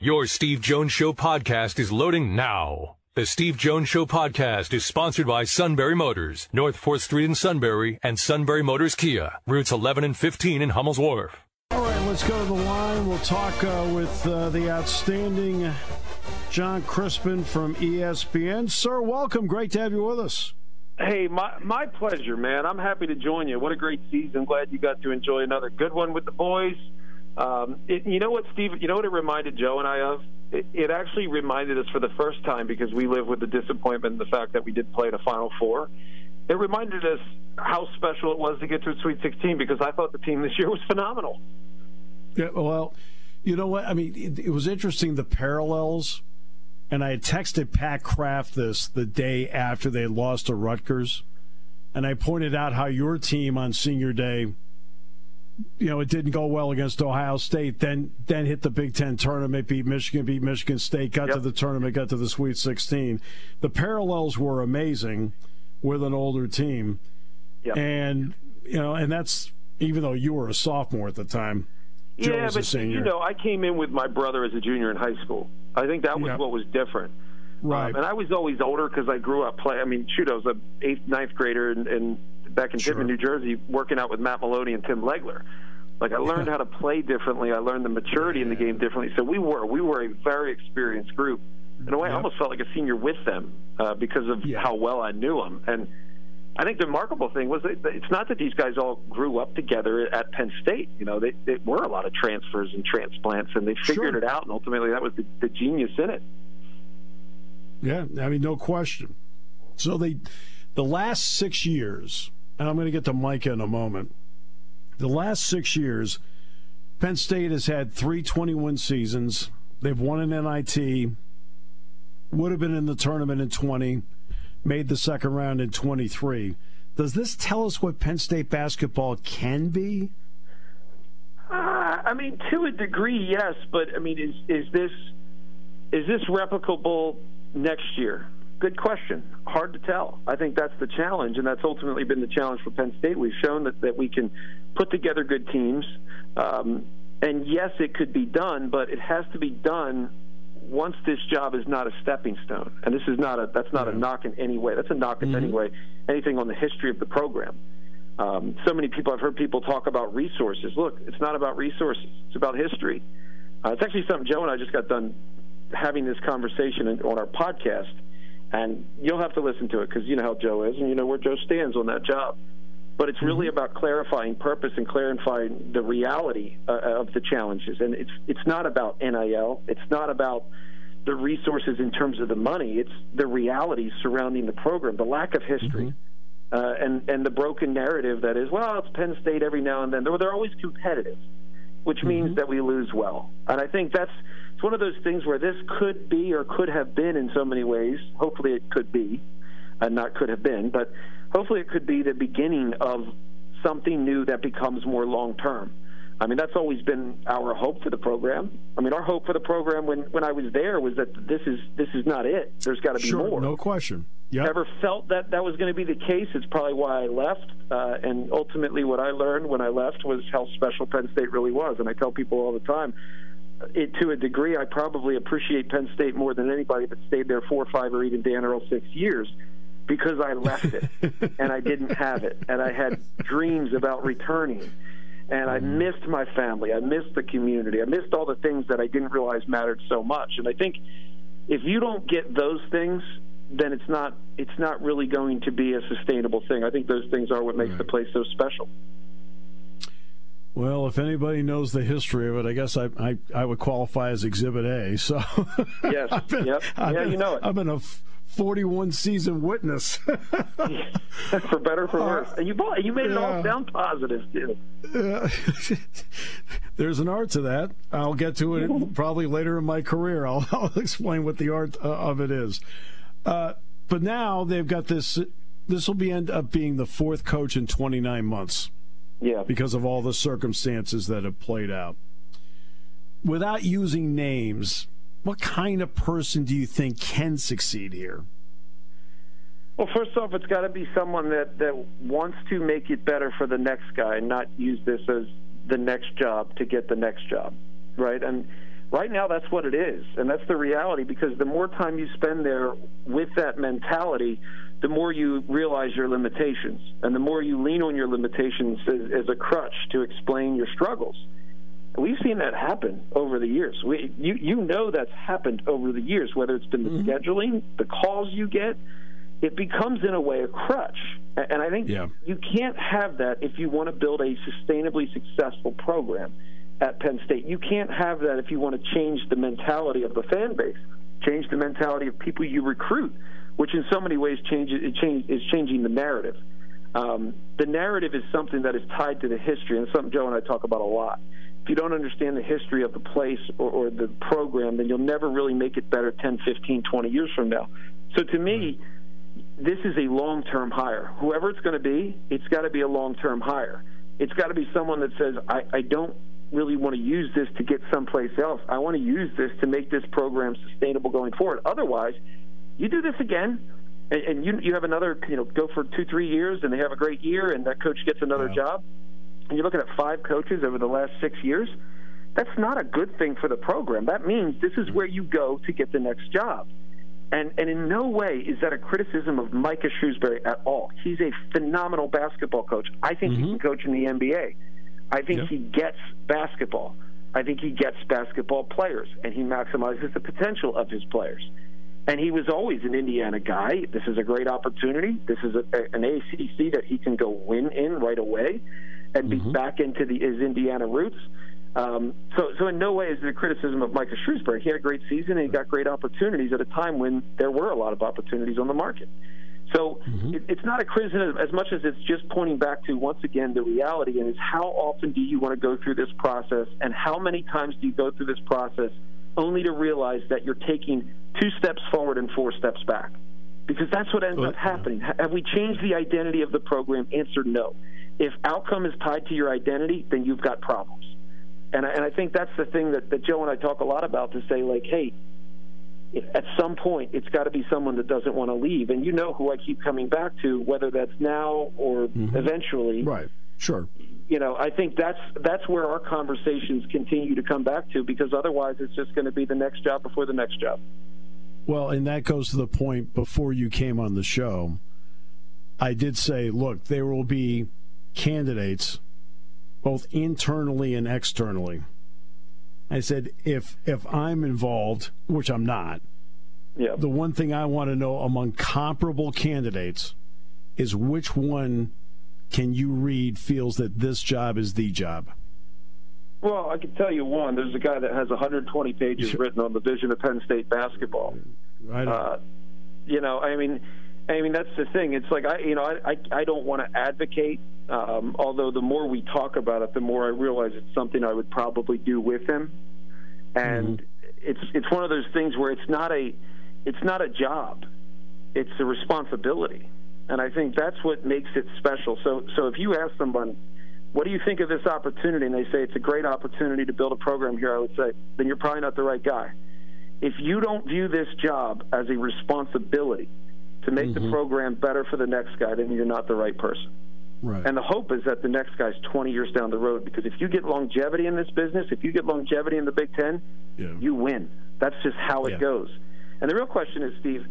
Your Steve Jones Show podcast is loading now. The Steve Jones Show podcast is sponsored by Sunbury Motors, North 4th Street in Sunbury, and Sunbury Motors Kia, routes 11 and 15 in Hummel's Wharf. All right, let's go to the line. We'll talk uh, with uh, the outstanding Jon Crispin from ESPN. Sir, welcome. Great to have you with us. Hey, my my pleasure, man. I'm happy to join you. What a great season. Glad you got to enjoy another good one with the boys. Um, it, you know what, Steve? You know what it reminded Joe and I of? It, it actually reminded us for the first time because we live with the disappointment and the fact that we didn't play in a Final Four. It reminded us how special it was to get to a Sweet 16 because I thought the team this year was phenomenal. Yeah, well, you know what? I mean, it, it was interesting the parallels. And I had texted Pat Kraft this the day after they lost to Rutgers. And I pointed out how your team on senior day you know, it didn't go well against Ohio State. Then, then hit the Big Ten tournament, beat Michigan, beat Michigan State, got yep. to the tournament, got to the Sweet 16. The parallels were amazing with an older team, yep. and you know, and that's even though you were a sophomore at the time. Joe yeah, but you know, I came in with my brother as a junior in high school. I think that was yep. what was different. Right. Um, and I was always older because I grew up play. I mean, shoot, I was a eighth, ninth grader, and, and back in sure. New Jersey, working out with Matt Maloney and Tim Legler. Like I learned how to play differently. I learned the maturity in the game differently. So we were we were a very experienced group. In a way, yep. I almost felt like a senior with them uh, because of yeah. how well I knew them. And I think the remarkable thing was that it's not that these guys all grew up together at Penn State. You know, they, they were a lot of transfers and transplants, and they figured sure. it out. And ultimately, that was the, the genius in it. Yeah, I mean, no question. So they, the last six years, and I'm going to get to Micah in a moment. The last six years, Penn State has had three 21 seasons. They've won an NIT, would have been in the tournament in 20, made the second round in 23. Does this tell us what Penn State basketball can be? Uh, I mean, to a degree, yes. But I mean, is is this is this replicable next year? Good question. Hard to tell. I think that's the challenge, and that's ultimately been the challenge for Penn State. We've shown that, that we can put together good teams. Um, and yes, it could be done, but it has to be done once this job is not a stepping stone. And this is not a that's not a knock in any way. That's a knock in mm-hmm. any way. Anything on the history of the program. Um, so many people I've heard people talk about resources. Look, it's not about resources. It's about history. Uh, it's actually something Joe and I just got done having this conversation on our podcast and you'll have to listen to it because you know how Joe is, and you know where Joe stands on that job. But it's really mm-hmm. about clarifying purpose and clarifying the reality uh, of the challenges. And it's it's not about NIL. It's not about the resources in terms of the money. It's the realities surrounding the program, the lack of history, mm-hmm. uh, and and the broken narrative that is, well, it's Penn State every now and then. They're, they're always competitive, which mm-hmm. means that we lose well. And I think that's it's one of those things where this could be or could have been in so many ways. Hopefully, it could be, and not could have been, but hopefully, it could be the beginning of something new that becomes more long term. I mean, that's always been our hope for the program. I mean, our hope for the program when, when I was there was that this is this is not it. There's got to be sure, more. No question. Yep. Never felt that that was going to be the case. It's probably why I left. Uh, and ultimately, what I learned when I left was how special Penn State really was. And I tell people all the time, it, to a degree, I probably appreciate Penn State more than anybody that stayed there four, five, or even Dan Earl six years because I left it and I didn't have it, and I had dreams about returning, and I mm-hmm. missed my family, I missed the community, I missed all the things that I didn't realize mattered so much. And I think if you don't get those things, then it's not it's not really going to be a sustainable thing. I think those things are what makes right. the place so special. Well, if anybody knows the history of it, I guess I I, I would qualify as Exhibit A. So yes, been, yep, I've yeah, been, you know it. I've been a 41 season witness. for better for worse, and you bought, you made it all sound positive too. Uh, there's an art to that. I'll get to it probably later in my career. I'll, I'll explain what the art uh, of it is. Uh, but now they've got this. This will be end up being the fourth coach in 29 months. Yeah. Because of all the circumstances that have played out. Without using names, what kind of person do you think can succeed here? Well, first off, it's got to be someone that, that wants to make it better for the next guy, and not use this as the next job to get the next job, right? And Right now, that's what it is, and that's the reality. Because the more time you spend there with that mentality, the more you realize your limitations, and the more you lean on your limitations as, as a crutch to explain your struggles. We've seen that happen over the years. We, you, you know that's happened over the years, whether it's been the mm-hmm. scheduling, the calls you get, it becomes in a way a crutch. And I think yeah. you can't have that if you want to build a sustainably successful program at Penn State. You can't have that if you want to change the mentality of the fan base, change the mentality of people you recruit, which in so many ways changes it change, is changing the narrative. Um, the narrative is something that is tied to the history, and something Joe and I talk about a lot. If you don't understand the history of the place or, or the program, then you'll never really make it better 10, 15, 20 years from now. So to me, this is a long term hire. Whoever it's going to be, it's got to be a long term hire. It's got to be someone that says, I, I don't really want to use this to get someplace else. I want to use this to make this program sustainable going forward. Otherwise, you do this again, and, and you you have another you know go for two three years, and they have a great year, and that coach gets another yeah. job, and you're looking at five coaches over the last six years. That's not a good thing for the program. That means this is where you go to get the next job. And, and in no way is that a criticism of Micah Shrewsberry at all. He's a phenomenal basketball coach. I think mm-hmm. he can coach in the NBA. I think he gets basketball. I think he gets basketball players, and he maximizes the potential of his players. And he was always an Indiana guy. This is a great opportunity. This is a, an ACC that he can go win in right away and mm-hmm. be back into the, his Indiana roots. Um, so, so in no way is it a criticism of Micah Shrewsberry. He had a great season and he got great opportunities at a time when there were a lot of opportunities on the market. So mm-hmm. it, it's not a criticism as much as it's just pointing back to once again the reality and is how often do you want to go through this process and how many times do you go through this process only to realize that you're taking two steps forward and four steps back because that's what ends well, up happening. Yeah. Have we changed the identity of the program? Answer no. If outcome is tied to your identity, then you've got problems. And I, and I think that's the thing that, that Joe and I talk a lot about to say, like, hey, at some point, it's got to be someone that doesn't want to leave. And you know who I keep coming back to, whether that's now or mm-hmm. eventually. Right. Sure. You know, I think that's that's where our conversations continue to come back to because otherwise it's just going to be the next job before the next job. Well, and that goes to the point before you came on the show. I did say, look, there will be candidates both internally and externally. I said, if if I'm involved, which I'm not, yeah. the one thing I want to know among comparable candidates is which one can you read feels that this job is the job. Well, I can tell you one. There's a guy that has 120 pages written on the vision of Penn State basketball. Right. Uh, you know, I mean, I mean that's the thing. It's like I, you know, I I, I don't want to advocate. Um, although the more we talk about it, the more I realize it's something I would probably do with him. And mm-hmm. it's it's one of those things where it's not a it's not a job. It's a responsibility. And I think that's what makes it special. So so if you ask someone, what do you think of this opportunity? And they say it's a great opportunity to build a program here, I would say, then you're probably not the right guy. If you don't view this job as a responsibility, to make mm-hmm. the program better for the next guy, then you're not the right person. Right. And the hope is that the next guy's 20 years down the road because if you get longevity in this business, if you get longevity in the Big Ten, yeah. you win. That's just how it yeah. goes. And the real question is, Steve,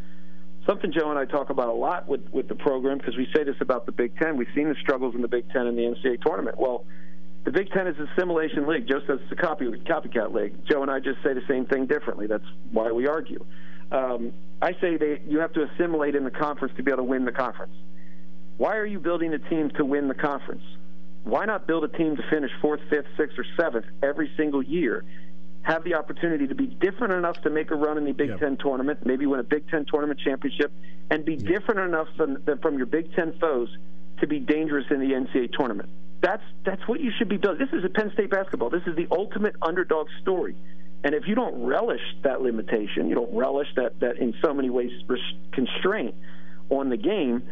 something Joe and I talk about a lot with, with the program because we say this about the Big Ten. We've seen the struggles in the Big Ten and the NCAA tournament. Well, the Big Ten is a simulation league. Joe says it's a copy copycat league. Joe and I just say the same thing differently. That's why we argue. Um, I say they, you have to assimilate in the conference to be able to win the conference. Why are you building a team to win the conference? Why not build a team to finish fourth, fifth, sixth, or seventh every single year? Have the opportunity to be different enough to make a run in the Big yep. Ten tournament, maybe win a Big Ten tournament championship, and be yep. different enough from, from your Big Ten foes to be dangerous in the NCAA tournament. That's that's what you should be doing. This is a Penn State basketball. This is the ultimate underdog story. And if you don't relish that limitation, you don't relish that, that in so many ways constraint on the game,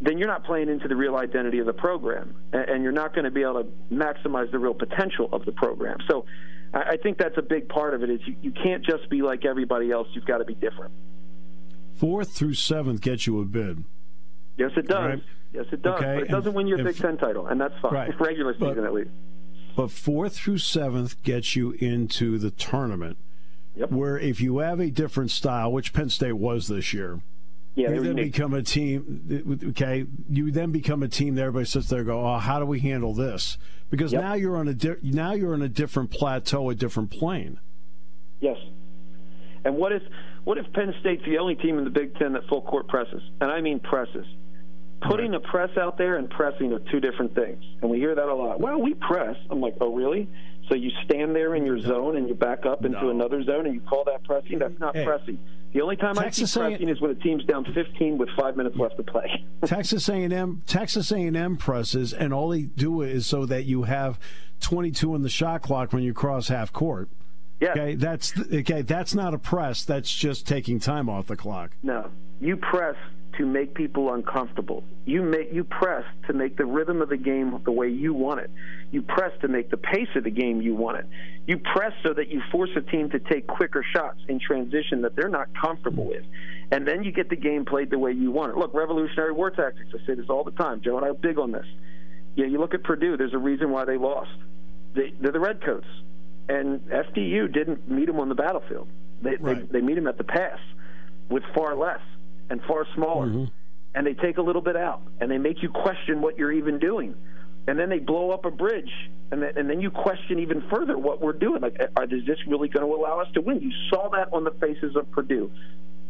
then you're not playing into the real identity of the program, and you're not going to be able to maximize the real potential of the program. So I think that's a big part of it. Is you, you can't just be like everybody else. You've got to be different. Fourth through seventh gets you a bid. Yes, it does. Right. Yes, it does. Okay. But it doesn't win you a Big Ten title, and that's fine. Right. Regular season, but, at least but fourth through seventh gets you into the tournament. Yep. where if you have a different style, which Penn State was this year, Yeah, you then unique. become a team. Okay, you then become a team. That everybody sits there and go, "Oh, how do we handle this?" Because Yep. now you're on a di- now you're on a different plateau, a different plane. Yes. And what if what if Penn State's the only team in the Big Ten that full court presses? And I mean presses. Putting a press out there and pressing are two different things. And we hear that a lot. Well, we press. I'm like, oh, really? So you stand there in your zone and you back up into No. another zone and you call that pressing? That's not Hey. pressing. The only time Texas I A- see pressing is when a team's down 15 with five minutes left to play. Texas A&M Texas A&M presses, and all they do is so that you have 22 in the shot clock when you cross half court. yeah. Okay, that's okay. That's not a press. That's just taking time off the clock. No, you press to make people uncomfortable. You make you press to make the rhythm of the game the way you want it. You press to make the pace of the game you want it. You press so that you force a team to take quicker shots in transition that they're not comfortable with. And then you get the game played the way you want it. Look, revolutionary war tactics. I say this all the time. Joe and I are big on this. Yeah, you look at Purdue. There's a reason why they lost. They, they're the Redcoats, and FDU didn't meet them on the battlefield. They, Right. they they meet them at the pass with far less and far smaller, mm-hmm. and they take a little bit out, and they make you question what you're even doing, and then they blow up a bridge, and then, and then you question even further what we're doing. Like, are, is this really going to allow us to win? You saw that on the faces of Purdue.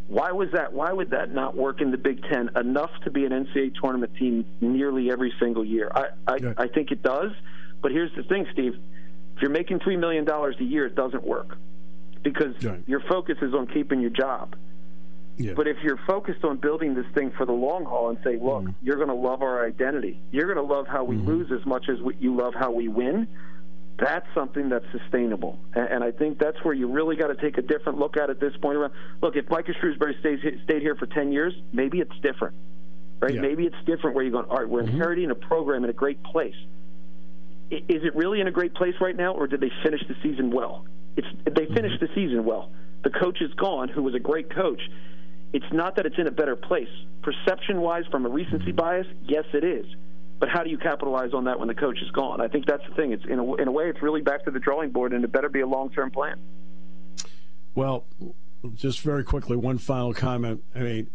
Why was that? Why would that not work in the Big Ten enough to be an NCAA tournament team nearly every single year? I I, Yeah. I think it does, but here's the thing, Steve. If you're making three million dollars a year, it doesn't work because Right. your focus is on keeping your job. Yeah. But if you're focused on building this thing for the long haul and say, look, mm-hmm. you're going to love our identity, you're going to love how we mm-hmm. lose as much as we, you love how we win. That's something that's sustainable, and, and I think that's where you really got to take a different look at it at this point. Around, look, if Micah Shrewsberry stays stayed here for ten years, maybe it's different, right? Yeah. Maybe it's different where you're going. All right, we're mm-hmm. inheriting a program in a great place. I- Is it really in a great place right now, or did they finish the season well? It's they finished the season well. The coach is gone, who was a great coach. It's not that it's in a better place. Perception wise, from a recency bias, yes, it is. But how do you capitalize on that when the coach is gone? I think that's the thing. It's in a, in a way, it's really back to the drawing board, and it better be a long term plan. Well, just very quickly, one final comment. I mean,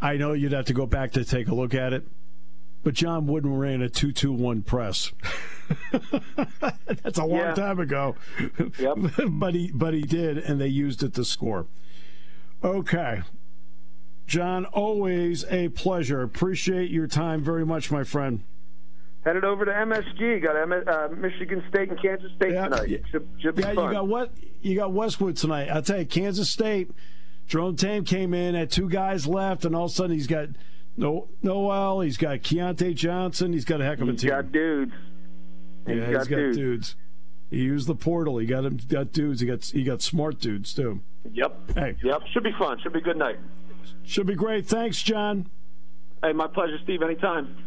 I know you'd have to go back to take a look at it, but John Wooden ran a two-two-one press. That's a long Yeah. time ago. Yep. but he but he did, and they used it to score. Okay. Jon, always a pleasure. Appreciate your time very much, my friend. Headed over to MSG. Got M- uh, Michigan State and Kansas State Yeah. tonight. Should, should be Yeah, fun. you got what? You got Westwood tonight. I'll tell you, Kansas State. Jerome Tang came in, had two guys left, and all of a sudden he's got no Nowell. He's got Keyontae Johnson. He's got a heck of a He's team. got dudes. yeah, he's he's got got dudes. dudes. He used the portal. He got him. Got dudes. He got he got smart dudes too. Yep. Hey. Yep. Should be fun. Should be a good night. Should be great. Thanks, Jon. Hey, my pleasure, Steve. Anytime.